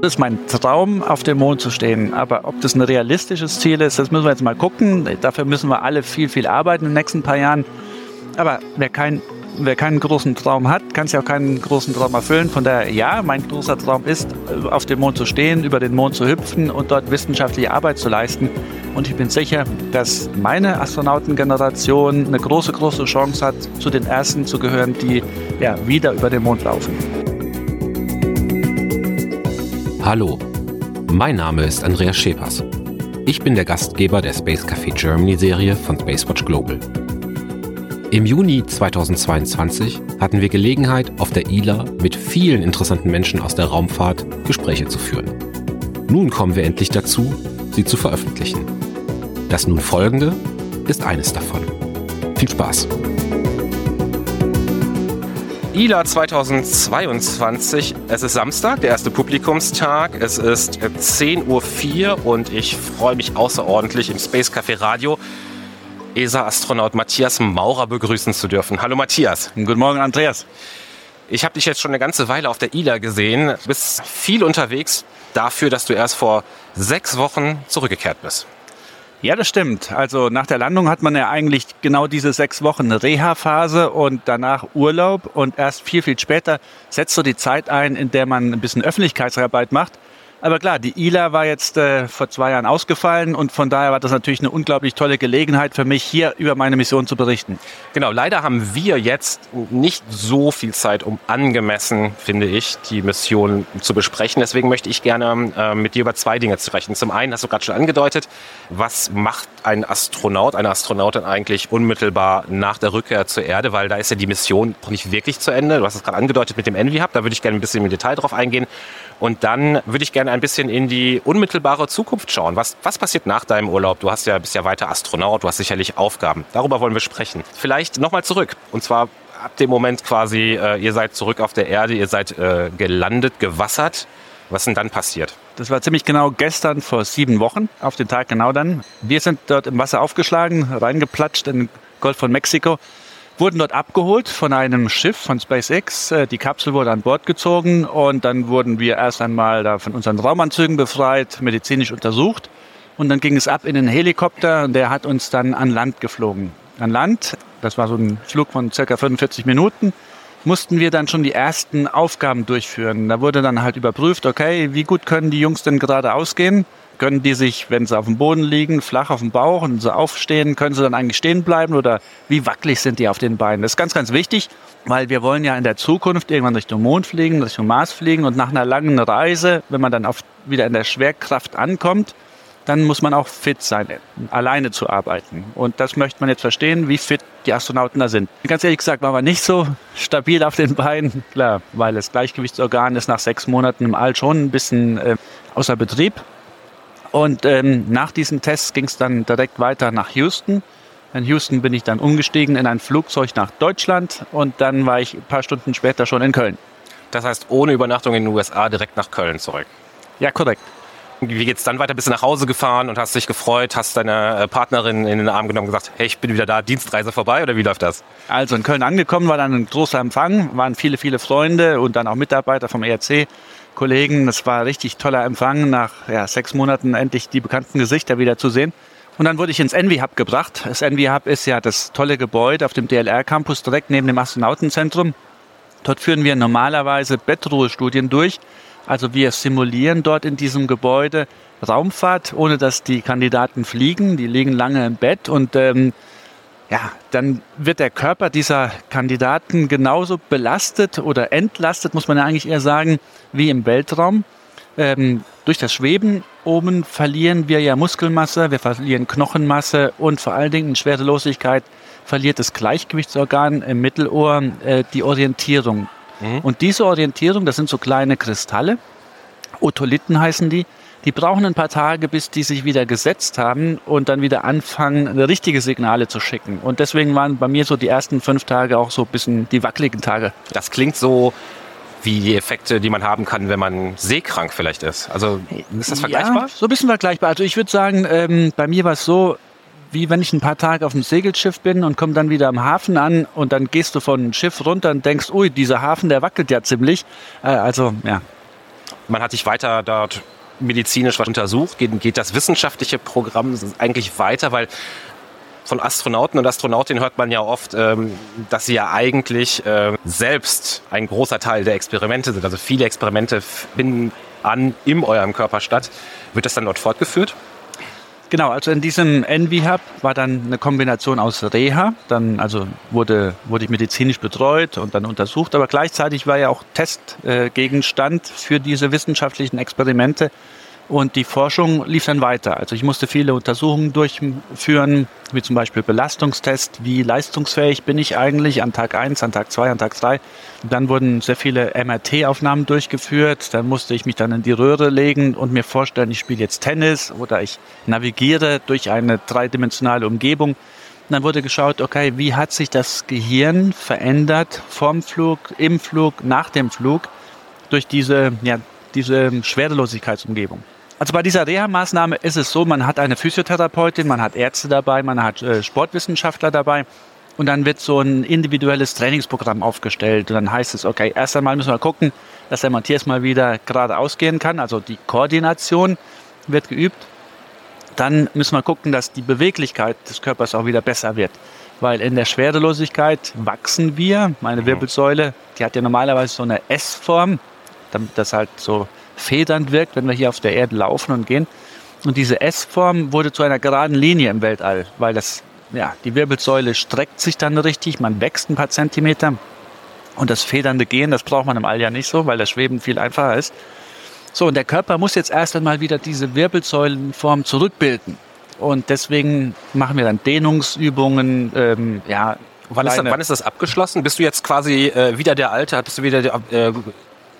Das ist mein Traum, auf dem Mond zu stehen. Aber ob das ein realistisches Ziel ist, das müssen wir jetzt mal gucken. Dafür müssen wir alle viel, viel arbeiten in den nächsten paar Jahren. Aber wer, kein, wer keinen großen Traum hat, kann sich auch keinen großen Traum erfüllen. Von daher, ja, mein großer Traum ist, auf dem Mond zu stehen, über den Mond zu hüpfen und dort wissenschaftliche Arbeit zu leisten. Und ich bin sicher, dass meine Astronautengeneration eine große, große Chance hat, zu den Ersten zu gehören, die ja, wieder über den Mond laufen. Hallo, mein Name ist Andreas Schepers. Ich bin der Gastgeber der Space Café Germany Serie von Spacewatch Global. Im Juni 2022 hatten wir Gelegenheit, auf der ILA mit vielen interessanten Menschen aus der Raumfahrt Gespräche zu führen. Nun kommen wir endlich dazu, sie zu veröffentlichen. Das nun folgende ist eines davon. Viel Spaß! ILA 2022. Es ist Samstag, der erste Publikumstag. Es ist 10.04 Uhr und ich freue mich außerordentlich im Space Café Radio ESA-Astronaut Matthias Maurer begrüßen zu dürfen. Hallo Matthias. Guten Morgen, Andreas. Ich habe dich jetzt schon eine ganze Weile auf der ILA gesehen. Du bist viel unterwegs dafür, dass du erst vor sechs Wochen zurückgekehrt bist. Ja, das stimmt. Also nach der Landung hat man ja eigentlich genau diese sechs Wochen Reha-Phase und danach Urlaub und erst viel, viel später setzt so die Zeit ein, in der man ein bisschen Öffentlichkeitsarbeit macht. Aber klar, die ILA war jetzt äh, vor zwei Jahren ausgefallen und von daher war das natürlich eine unglaublich tolle Gelegenheit für mich, hier über meine Mission zu berichten. Genau, leider haben wir jetzt nicht so viel Zeit, um angemessen, finde ich, die Mission zu besprechen. Deswegen möchte ich gerne äh, mit dir über zwei Dinge sprechen. Zum einen hast du gerade schon angedeutet, was macht ein Astronaut, eine Astronautin eigentlich unmittelbar nach der Rückkehr zur Erde, weil da ist ja die Mission nicht wirklich zu Ende. Du hast es gerade angedeutet mit dem Envy Hub, da würde ich gerne ein bisschen im Detail drauf eingehen. Und dann würde ich gerne ein bisschen in die unmittelbare Zukunft schauen. Was, was passiert nach deinem Urlaub? Du hast ja, bist ja weiter Astronaut, du hast sicherlich Aufgaben. Darüber wollen wir sprechen. Vielleicht nochmal zurück. Und zwar ab dem Moment quasi, äh, ihr seid zurück auf der Erde, ihr seid äh, gelandet, gewassert. Was denn dann passiert? Das war ziemlich genau gestern vor sieben Wochen, auf den Tag genau dann. Wir sind dort im Wasser aufgeschlagen, reingeplatscht in den Golf von Mexiko wurden dort abgeholt von einem Schiff von SpaceX. Äh, die Kapsel wurde an Bord gezogen und dann wurden wir erst einmal da von unseren Raumanzügen befreit, medizinisch untersucht. Und dann ging es ab in den Helikopter und der hat uns dann an Land geflogen. An Land, das war so ein Flug von circa 45 Minuten, mussten wir dann schon die ersten Aufgaben durchführen. Da wurde dann halt überprüft, okay, wie gut können die Jungs denn gerade ausgehen? Können die sich, wenn sie auf dem Boden liegen, flach auf dem Bauch und so aufstehen, können sie dann eigentlich stehen bleiben oder wie wackelig sind die auf den Beinen? Das ist ganz, ganz wichtig, weil wir wollen ja in der Zukunft irgendwann Richtung Mond fliegen, Richtung Mars fliegen und nach einer langen Reise, wenn man dann auf, wieder in der Schwerkraft ankommt, dann muss man auch fit sein, alleine zu arbeiten. Und das möchte man jetzt verstehen, wie fit die Astronauten da sind. Ganz ehrlich gesagt, waren wir nicht so stabil auf den Beinen. Klar, weil das Gleichgewichtsorgan ist nach sechs Monaten im All schon ein bisschen äh, außer Betrieb. Und ähm, nach diesen Tests ging es dann direkt weiter nach Houston. In Houston bin ich dann umgestiegen in ein Flugzeug nach Deutschland und dann war ich ein paar Stunden später schon in Köln. Das heißt, ohne Übernachtung in den USA direkt nach Köln zurück. Ja, korrekt. Wie geht's dann weiter? Bist du nach Hause gefahren und hast dich gefreut, hast deine äh, Partnerin in den Arm genommen und gesagt, hey, ich bin wieder da, Dienstreise vorbei oder wie läuft das? Also in Köln angekommen war dann ein großer Empfang, waren viele, viele Freunde und dann auch Mitarbeiter vom ERC Kollegen. Das war richtig toller Empfang, nach ja, sechs Monaten endlich die bekannten Gesichter wieder zu sehen. Und dann wurde ich ins Envy Hub gebracht. Das Envy Hub ist ja das tolle Gebäude auf dem DLR Campus direkt neben dem Astronautenzentrum. Dort führen wir normalerweise Bettruhestudien durch. Also wir simulieren dort in diesem Gebäude Raumfahrt, ohne dass die Kandidaten fliegen. Die liegen lange im Bett und ähm, ja, dann wird der Körper dieser Kandidaten genauso belastet oder entlastet, muss man ja eigentlich eher sagen, wie im Weltraum. Ähm, durch das Schweben oben verlieren wir ja Muskelmasse, wir verlieren Knochenmasse und vor allen Dingen in Schwerelosigkeit verliert das Gleichgewichtsorgan im Mittelohr äh, die Orientierung. Mhm. Und diese Orientierung, das sind so kleine Kristalle, Otolithen heißen die, die brauchen ein paar Tage, bis die sich wieder gesetzt haben und dann wieder anfangen, richtige Signale zu schicken. Und deswegen waren bei mir so die ersten fünf Tage auch so ein bisschen die wackeligen Tage. Das klingt so wie die Effekte, die man haben kann, wenn man seekrank vielleicht ist. Also ist das vergleichbar? Ja, so ein bisschen vergleichbar. Also ich würde sagen, ähm, bei mir war es so, wie wenn ich ein paar Tage auf dem Segelschiff bin und komme dann wieder am Hafen an und dann gehst du von einem Schiff runter und denkst, ui, dieser Hafen, der wackelt ja ziemlich. Äh, also ja, man hat dich weiter dort medizinisch untersucht. Geht, geht das wissenschaftliche Programm eigentlich weiter? Weil von Astronauten und Astronautinnen hört man ja oft, ähm, dass sie ja eigentlich äh, selbst ein großer Teil der Experimente sind. Also viele Experimente finden an im eurem Körper statt. Wird das dann dort fortgeführt? Genau, also in diesem Envy Hub war dann eine Kombination aus Reha, dann also wurde, wurde ich medizinisch betreut und dann untersucht, aber gleichzeitig war ja auch Testgegenstand äh, für diese wissenschaftlichen Experimente. Und die Forschung lief dann weiter. Also ich musste viele Untersuchungen durchführen, wie zum Beispiel Belastungstest, wie leistungsfähig bin ich eigentlich an Tag 1, an Tag 2, an Tag 3. Dann wurden sehr viele MRT-Aufnahmen durchgeführt. Dann musste ich mich dann in die Röhre legen und mir vorstellen, ich spiele jetzt Tennis oder ich navigiere durch eine dreidimensionale Umgebung. dann wurde geschaut, okay, wie hat sich das Gehirn verändert vom Flug, im Flug, nach dem Flug durch diese, ja, diese Schwerelosigkeitsumgebung. Also bei dieser Reha-Maßnahme ist es so, man hat eine Physiotherapeutin, man hat Ärzte dabei, man hat äh, Sportwissenschaftler dabei und dann wird so ein individuelles Trainingsprogramm aufgestellt und dann heißt es, okay, erst einmal müssen wir gucken, dass der Matthias mal wieder geradeaus gehen kann, also die Koordination wird geübt. Dann müssen wir gucken, dass die Beweglichkeit des Körpers auch wieder besser wird, weil in der Schwerelosigkeit wachsen wir. Meine mhm. Wirbelsäule, die hat ja normalerweise so eine S-Form, damit das halt so federnd wirkt, wenn wir hier auf der Erde laufen und gehen. Und diese S-Form wurde zu einer geraden Linie im Weltall, weil das, ja, die Wirbelsäule streckt sich dann richtig, man wächst ein paar Zentimeter. Und das federnde Gehen, das braucht man im All ja nicht so, weil das Schweben viel einfacher ist. So, und der Körper muss jetzt erst einmal wieder diese Wirbelsäulenform zurückbilden. Und deswegen machen wir dann Dehnungsübungen, ähm, ja. Wann ist, das, wann ist, das, abgeschlossen? Bist du jetzt quasi äh, wieder der Alte? Bist du wieder der, äh,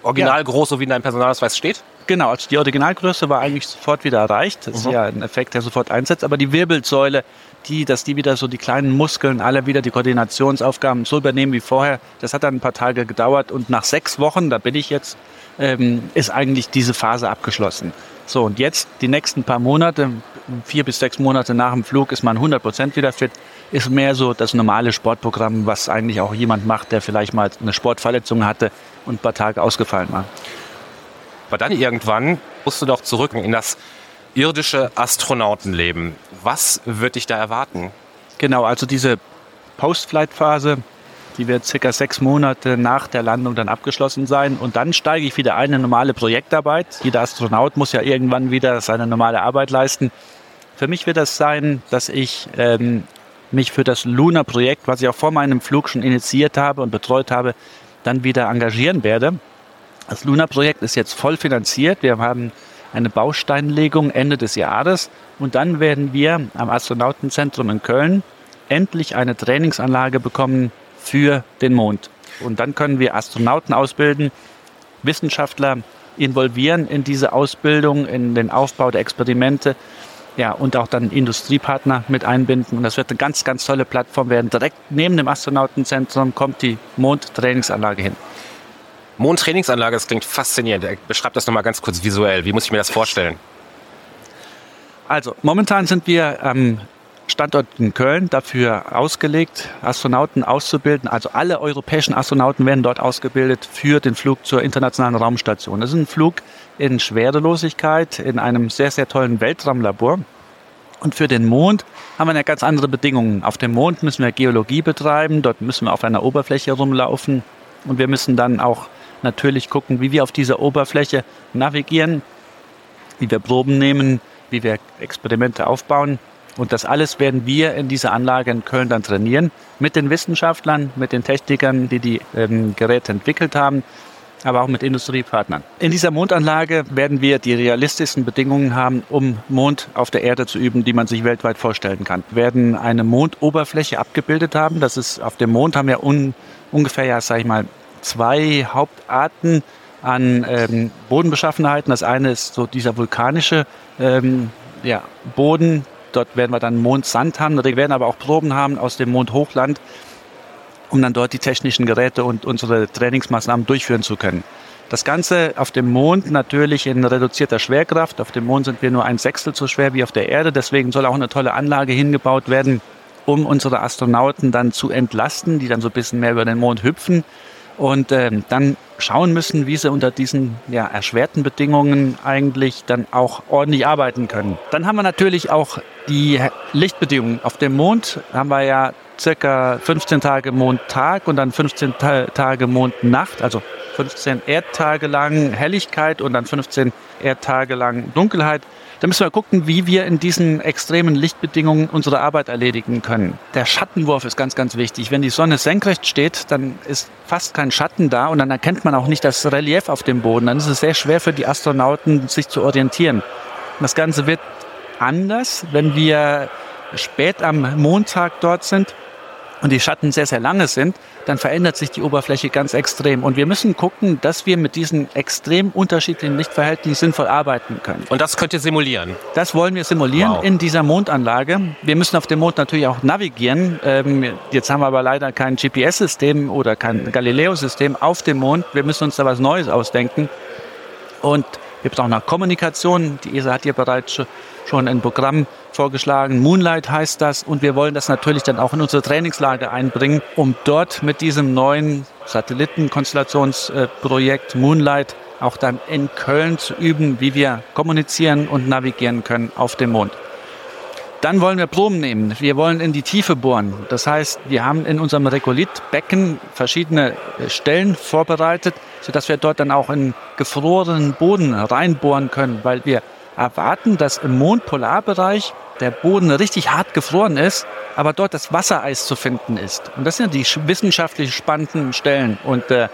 original ja. groß, so wie in deinem Personalausweis steht? Genau, also die Originalgröße war eigentlich sofort wieder erreicht. Das mhm. ist ja ein Effekt, der sofort einsetzt. Aber die Wirbelsäule, die, dass die wieder so die kleinen Muskeln alle wieder die Koordinationsaufgaben so übernehmen wie vorher, das hat dann ein paar Tage gedauert. Und nach sechs Wochen, da bin ich jetzt, ähm, ist eigentlich diese Phase abgeschlossen. So, und jetzt die nächsten paar Monate, vier bis sechs Monate nach dem Flug, ist man 100 Prozent wieder fit. Ist mehr so das normale Sportprogramm, was eigentlich auch jemand macht, der vielleicht mal eine Sportverletzung hatte und ein paar Tage ausgefallen war. Aber dann irgendwann musst du doch zurück in das irdische Astronautenleben. Was wird dich da erwarten? Genau, also diese Post-Flight-Phase, die wird circa sechs Monate nach der Landung dann abgeschlossen sein. Und dann steige ich wieder ein in normale Projektarbeit. Jeder Astronaut muss ja irgendwann wieder seine normale Arbeit leisten. Für mich wird das sein, dass ich ähm, mich für das Luna-Projekt, was ich auch vor meinem Flug schon initiiert habe und betreut habe, dann wieder engagieren werde. Das Luna-Projekt ist jetzt voll finanziert. Wir haben eine Bausteinlegung Ende des Jahres und dann werden wir am Astronautenzentrum in Köln endlich eine Trainingsanlage bekommen für den Mond. Und dann können wir Astronauten ausbilden, Wissenschaftler involvieren in diese Ausbildung, in den Aufbau der Experimente. Ja, und auch dann Industriepartner mit einbinden. Und das wird eine ganz, ganz tolle Plattform werden. Direkt neben dem Astronautenzentrum kommt die Mondtrainingsanlage hin. Mondtrainingsanlage, das klingt faszinierend. Beschreib das nochmal ganz kurz visuell. Wie muss ich mir das vorstellen? Also, momentan sind wir am Standort in Köln dafür ausgelegt, Astronauten auszubilden. Also alle europäischen Astronauten werden dort ausgebildet für den Flug zur internationalen Raumstation. Das ist ein Flug in Schwerelosigkeit in einem sehr, sehr tollen Weltraumlabor. Und für den Mond haben wir ja ganz andere Bedingungen. Auf dem Mond müssen wir Geologie betreiben, dort müssen wir auf einer Oberfläche rumlaufen und wir müssen dann auch natürlich gucken, wie wir auf dieser Oberfläche navigieren, wie wir Proben nehmen, wie wir Experimente aufbauen. Und das alles werden wir in dieser Anlage in Köln dann trainieren mit den Wissenschaftlern, mit den Technikern, die die ähm, Geräte entwickelt haben, aber auch mit Industriepartnern. In dieser Mondanlage werden wir die realistischsten Bedingungen haben, um Mond auf der Erde zu üben, die man sich weltweit vorstellen kann. Wir werden eine Mondoberfläche abgebildet haben. Das ist auf dem Mond haben wir un, ungefähr, ja, sag ich mal, zwei Hauptarten an ähm, Bodenbeschaffenheiten. Das eine ist so dieser vulkanische ähm, ja, Boden, Dort werden wir dann Mondsand haben. Wir werden aber auch Proben haben aus dem Mondhochland, um dann dort die technischen Geräte und unsere Trainingsmaßnahmen durchführen zu können. Das Ganze auf dem Mond natürlich in reduzierter Schwerkraft. Auf dem Mond sind wir nur ein Sechstel so schwer wie auf der Erde. Deswegen soll auch eine tolle Anlage hingebaut werden, um unsere Astronauten dann zu entlasten, die dann so ein bisschen mehr über den Mond hüpfen und ähm, dann schauen müssen, wie sie unter diesen ja, erschwerten Bedingungen eigentlich dann auch ordentlich arbeiten können. Dann haben wir natürlich auch die Lichtbedingungen. Auf dem Mond haben wir ja circa 15 Tage Mondtag und dann 15 Ta Tage Mondnacht, also 15 Erdtage lang Helligkeit und dann 15 Erdtage lang Dunkelheit. Da müssen wir gucken, wie wir in diesen extremen Lichtbedingungen unsere Arbeit erledigen können. Der Schattenwurf ist ganz, ganz wichtig. Wenn die Sonne senkrecht steht, dann ist fast kein Schatten da und dann erkennt man auch nicht das Relief auf dem Boden. Dann ist es sehr schwer für die Astronauten, sich zu orientieren. Das Ganze wird anders, wenn wir spät am Montag dort sind und die Schatten sehr, sehr lange sind, dann verändert sich die Oberfläche ganz extrem. Und wir müssen gucken, dass wir mit diesen extrem unterschiedlichen Lichtverhältnissen sinnvoll arbeiten können. Und das könnt ihr simulieren? Das wollen wir simulieren wow. in dieser Mondanlage. Wir müssen auf dem Mond natürlich auch navigieren. Ähm, jetzt haben wir aber leider kein GPS-System oder kein Galileo-System auf dem Mond. Wir müssen uns da was Neues ausdenken. Und wir brauchen auch Kommunikation. Die ESA hat hier bereits schon ein Programm vorgeschlagen. Moonlight heißt das. Und wir wollen das natürlich dann auch in unsere Trainingslage einbringen, um dort mit diesem neuen Satellitenkonstellationsprojekt Moonlight auch dann in Köln zu üben, wie wir kommunizieren und navigieren können auf dem Mond. Dann wollen wir Proben nehmen. Wir wollen in die Tiefe bohren. Das heißt, wir haben in unserem Regolithbecken verschiedene Stellen vorbereitet, sodass wir dort dann auch in gefrorenen Boden reinbohren können, weil wir erwarten, dass im Mondpolarbereich der Boden richtig hart gefroren ist, aber dort das Wassereis zu finden ist. Und das sind die wissenschaftlich spannenden Stellen. Und äh,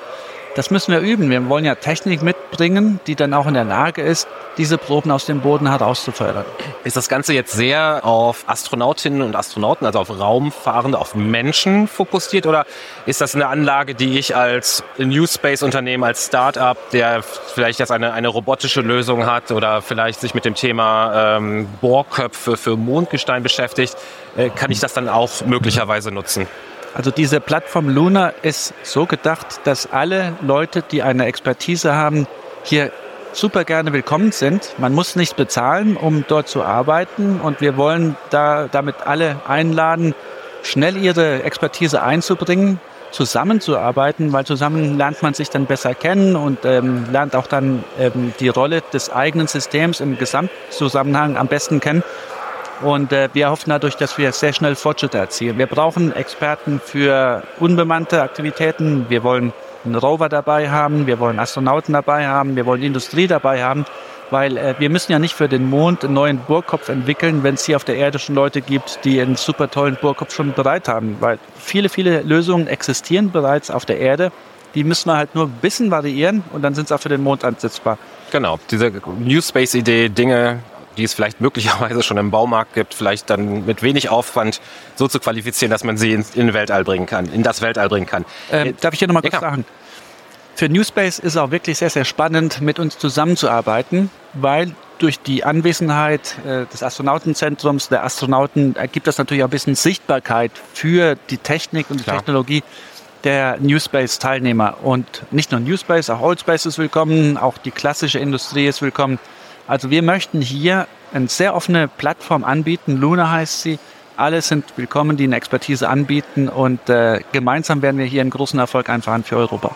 das müssen wir üben. Wir wollen ja Technik mitbringen, die dann auch in der Lage ist, diese Proben aus dem Boden herauszufördern. Ist das Ganze jetzt sehr auf Astronautinnen und Astronauten, also auf Raumfahrende, auf Menschen fokussiert oder ist das eine Anlage, die ich als New Space Unternehmen, als Startup, der vielleicht jetzt eine, eine robotische Lösung hat oder vielleicht sich mit dem Thema ähm, Bohrköpfe für Mondgestein beschäftigt, äh, kann ich das dann auch möglicherweise nutzen? Also diese Plattform Luna ist so gedacht, dass alle Leute, die eine Expertise haben, hier super gerne willkommen sind. Man muss nichts bezahlen, um dort zu arbeiten und wir wollen da damit alle einladen, schnell ihre Expertise einzubringen, zusammenzuarbeiten, weil zusammen lernt man sich dann besser kennen und ähm, lernt auch dann ähm, die Rolle des eigenen Systems im Gesamtzusammenhang am besten kennen. Und äh, wir hoffen dadurch, dass wir sehr schnell Fortschritte erzielen. Wir brauchen Experten für unbemannte Aktivitäten. Wir wollen einen Rover dabei haben, wir wollen Astronauten dabei haben, wir wollen Industrie dabei haben, weil äh, wir müssen ja nicht für den Mond einen neuen Bohrkopf entwickeln, wenn es hier auf der Erde schon Leute gibt, die einen super tollen Bohrkopf schon bereit haben. Weil viele, viele Lösungen existieren bereits auf der Erde. Die müssen wir halt nur ein bisschen variieren und dann sind sie auch für den Mond einsetzbar. Genau, diese New Space-Idee, Dinge die es vielleicht möglicherweise schon im Baumarkt gibt, vielleicht dann mit wenig Aufwand so zu qualifizieren, dass man sie in, in Weltall bringen kann, in das Weltall bringen kann. Ähm, äh, darf ich hier nochmal kurz ja, sagen? Für Newspace ist es auch wirklich sehr, sehr spannend, mit uns zusammenzuarbeiten, weil durch die Anwesenheit äh, des Astronautenzentrums, der Astronauten, ergibt das natürlich auch ein bisschen Sichtbarkeit für die Technik und die Klar. Technologie der Newspace-Teilnehmer. Und nicht nur Newspace, auch Oldspace ist willkommen, auch die klassische Industrie ist willkommen. Also wir möchten hier eine sehr offene Plattform anbieten. Luna heißt sie. Alle sind willkommen, die eine Expertise anbieten und äh, gemeinsam werden wir hier einen großen Erfolg einfahren für Europa.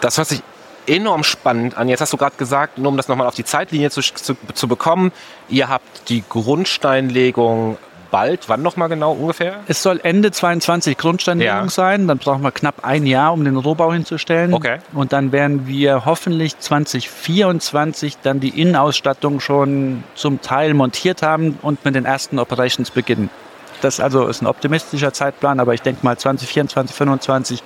Das hört sich enorm spannend an. Jetzt hast du gerade gesagt, nur um das nochmal auf die Zeitlinie zu, zu, zu bekommen, ihr habt die Grundsteinlegung bald. Wann nochmal genau ungefähr? Es soll Ende 22 Grundsteinlegung ja. sein. Dann brauchen wir knapp ein Jahr, um den Rohbau hinzustellen. Okay. Und dann werden wir hoffentlich 2024 dann die Innenausstattung schon zum Teil montiert haben und mit den ersten Operations beginnen. Das also ist ein optimistischer Zeitplan, aber ich denke mal 2024, 2025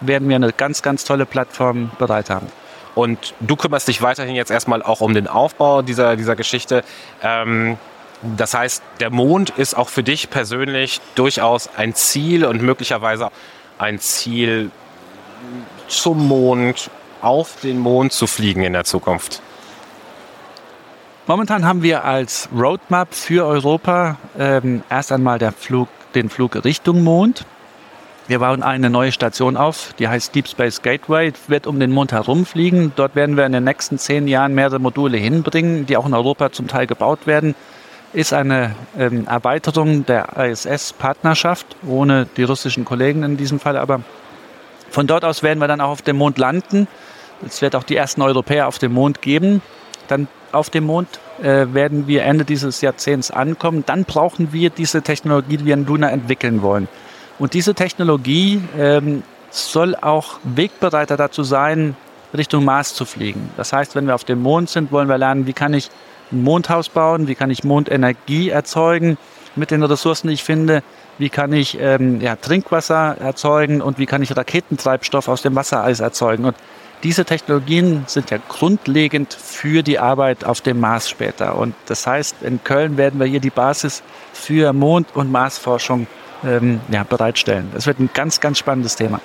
werden wir eine ganz, ganz tolle Plattform bereit haben. Und du kümmerst dich weiterhin jetzt erstmal auch um den Aufbau dieser, dieser Geschichte. Ähm das heißt, der Mond ist auch für dich persönlich durchaus ein Ziel und möglicherweise ein Ziel zum Mond, auf den Mond zu fliegen in der Zukunft. Momentan haben wir als Roadmap für Europa ähm, erst einmal Flug, den Flug Richtung Mond. Wir bauen eine neue Station auf, die heißt Deep Space Gateway, wird um den Mond herumfliegen. Dort werden wir in den nächsten zehn Jahren mehrere Module hinbringen, die auch in Europa zum Teil gebaut werden ist eine ähm, Erweiterung der ISS-Partnerschaft, ohne die russischen Kollegen in diesem Fall aber. Von dort aus werden wir dann auch auf dem Mond landen. Es wird auch die ersten Europäer auf dem Mond geben. Dann auf dem Mond äh, werden wir Ende dieses Jahrzehnts ankommen. Dann brauchen wir diese Technologie, die wir in Luna entwickeln wollen. Und diese Technologie ähm, soll auch Wegbereiter dazu sein, Richtung Mars zu fliegen. Das heißt, wenn wir auf dem Mond sind, wollen wir lernen, wie kann ich ein Mondhaus bauen, wie kann ich Mondenergie erzeugen mit den Ressourcen, die ich finde, wie kann ich ähm, ja, Trinkwasser erzeugen und wie kann ich Raketentreibstoff aus dem Wassereis erzeugen. Und diese Technologien sind ja grundlegend für die Arbeit auf dem Mars später. Und das heißt, in Köln werden wir hier die Basis für Mond- und Marsforschung ähm, ja, bereitstellen. Das wird ein ganz, ganz spannendes Thema.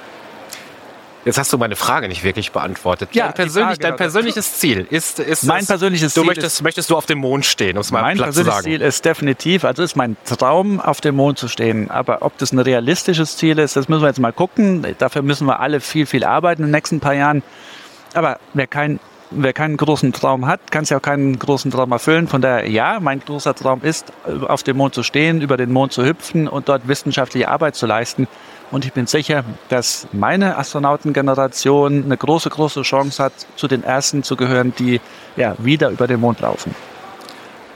Jetzt hast du meine Frage nicht wirklich beantwortet. Ja, dein, persönlich, Frage, dein persönliches Ziel ist, ist mein persönliches du Ziel. Möchtest, ist, möchtest du auf dem Mond stehen, um es mal mein platt zu sagen. Mein persönliches Ziel ist definitiv, also ist mein Traum, auf dem Mond zu stehen. Aber ob das ein realistisches Ziel ist, das müssen wir jetzt mal gucken. Dafür müssen wir alle viel, viel arbeiten in den nächsten paar Jahren. Aber wer kein wer keinen großen Traum hat, kann sich auch keinen großen Traum erfüllen. Von daher, ja, mein großer Traum ist, auf dem Mond zu stehen, über den Mond zu hüpfen und dort wissenschaftliche Arbeit zu leisten. Und ich bin sicher, dass meine Astronautengeneration eine große, große Chance hat, zu den ersten zu gehören, die ja, wieder über den Mond laufen.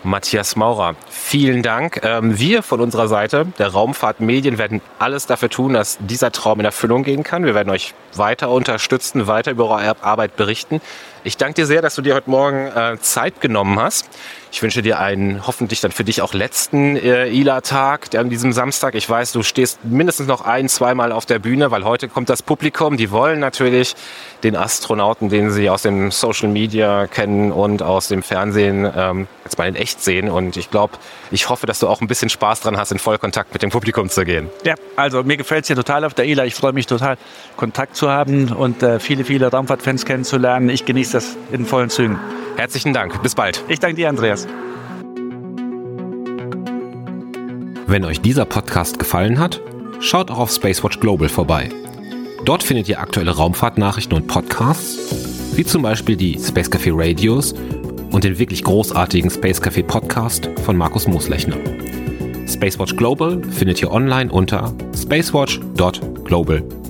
Matthias Maurer, vielen Dank. Ähm, wir von unserer Seite, der Raumfahrt Medien, werden alles dafür tun, dass dieser Traum in Erfüllung gehen kann. Wir werden euch weiter unterstützen, weiter über eure Arbeit berichten. Ich danke dir sehr, dass du dir heute Morgen äh, Zeit genommen hast. Ich wünsche dir einen hoffentlich dann für dich auch letzten äh, ILA-Tag an diesem Samstag. Ich weiß, du stehst mindestens noch ein, zweimal auf der Bühne, weil heute kommt das Publikum. Die wollen natürlich den Astronauten, den sie aus dem Social Media kennen und aus dem Fernsehen, ähm, jetzt mal in echt sehen. Und ich glaube, ich hoffe, dass du auch ein bisschen Spaß dran hast, in Vollkontakt mit dem Publikum zu gehen. Ja, also mir gefällt es hier total auf der ILA. Ich freue mich total, Kontakt zu haben und äh, viele, viele Raumfahrtfans kennenzulernen. Ich genieße das in vollen Zügen. Herzlichen Dank. Bis bald. Ich danke dir, Andreas. Wenn euch dieser Podcast gefallen hat, schaut auch auf Spacewatch Global vorbei. Dort findet ihr aktuelle Raumfahrtnachrichten und Podcasts, wie zum Beispiel die Space Café Radios und den wirklich großartigen Space Café Podcast von Markus Mooslechner. Spacewatch Global findet ihr online unter spacewatch.global.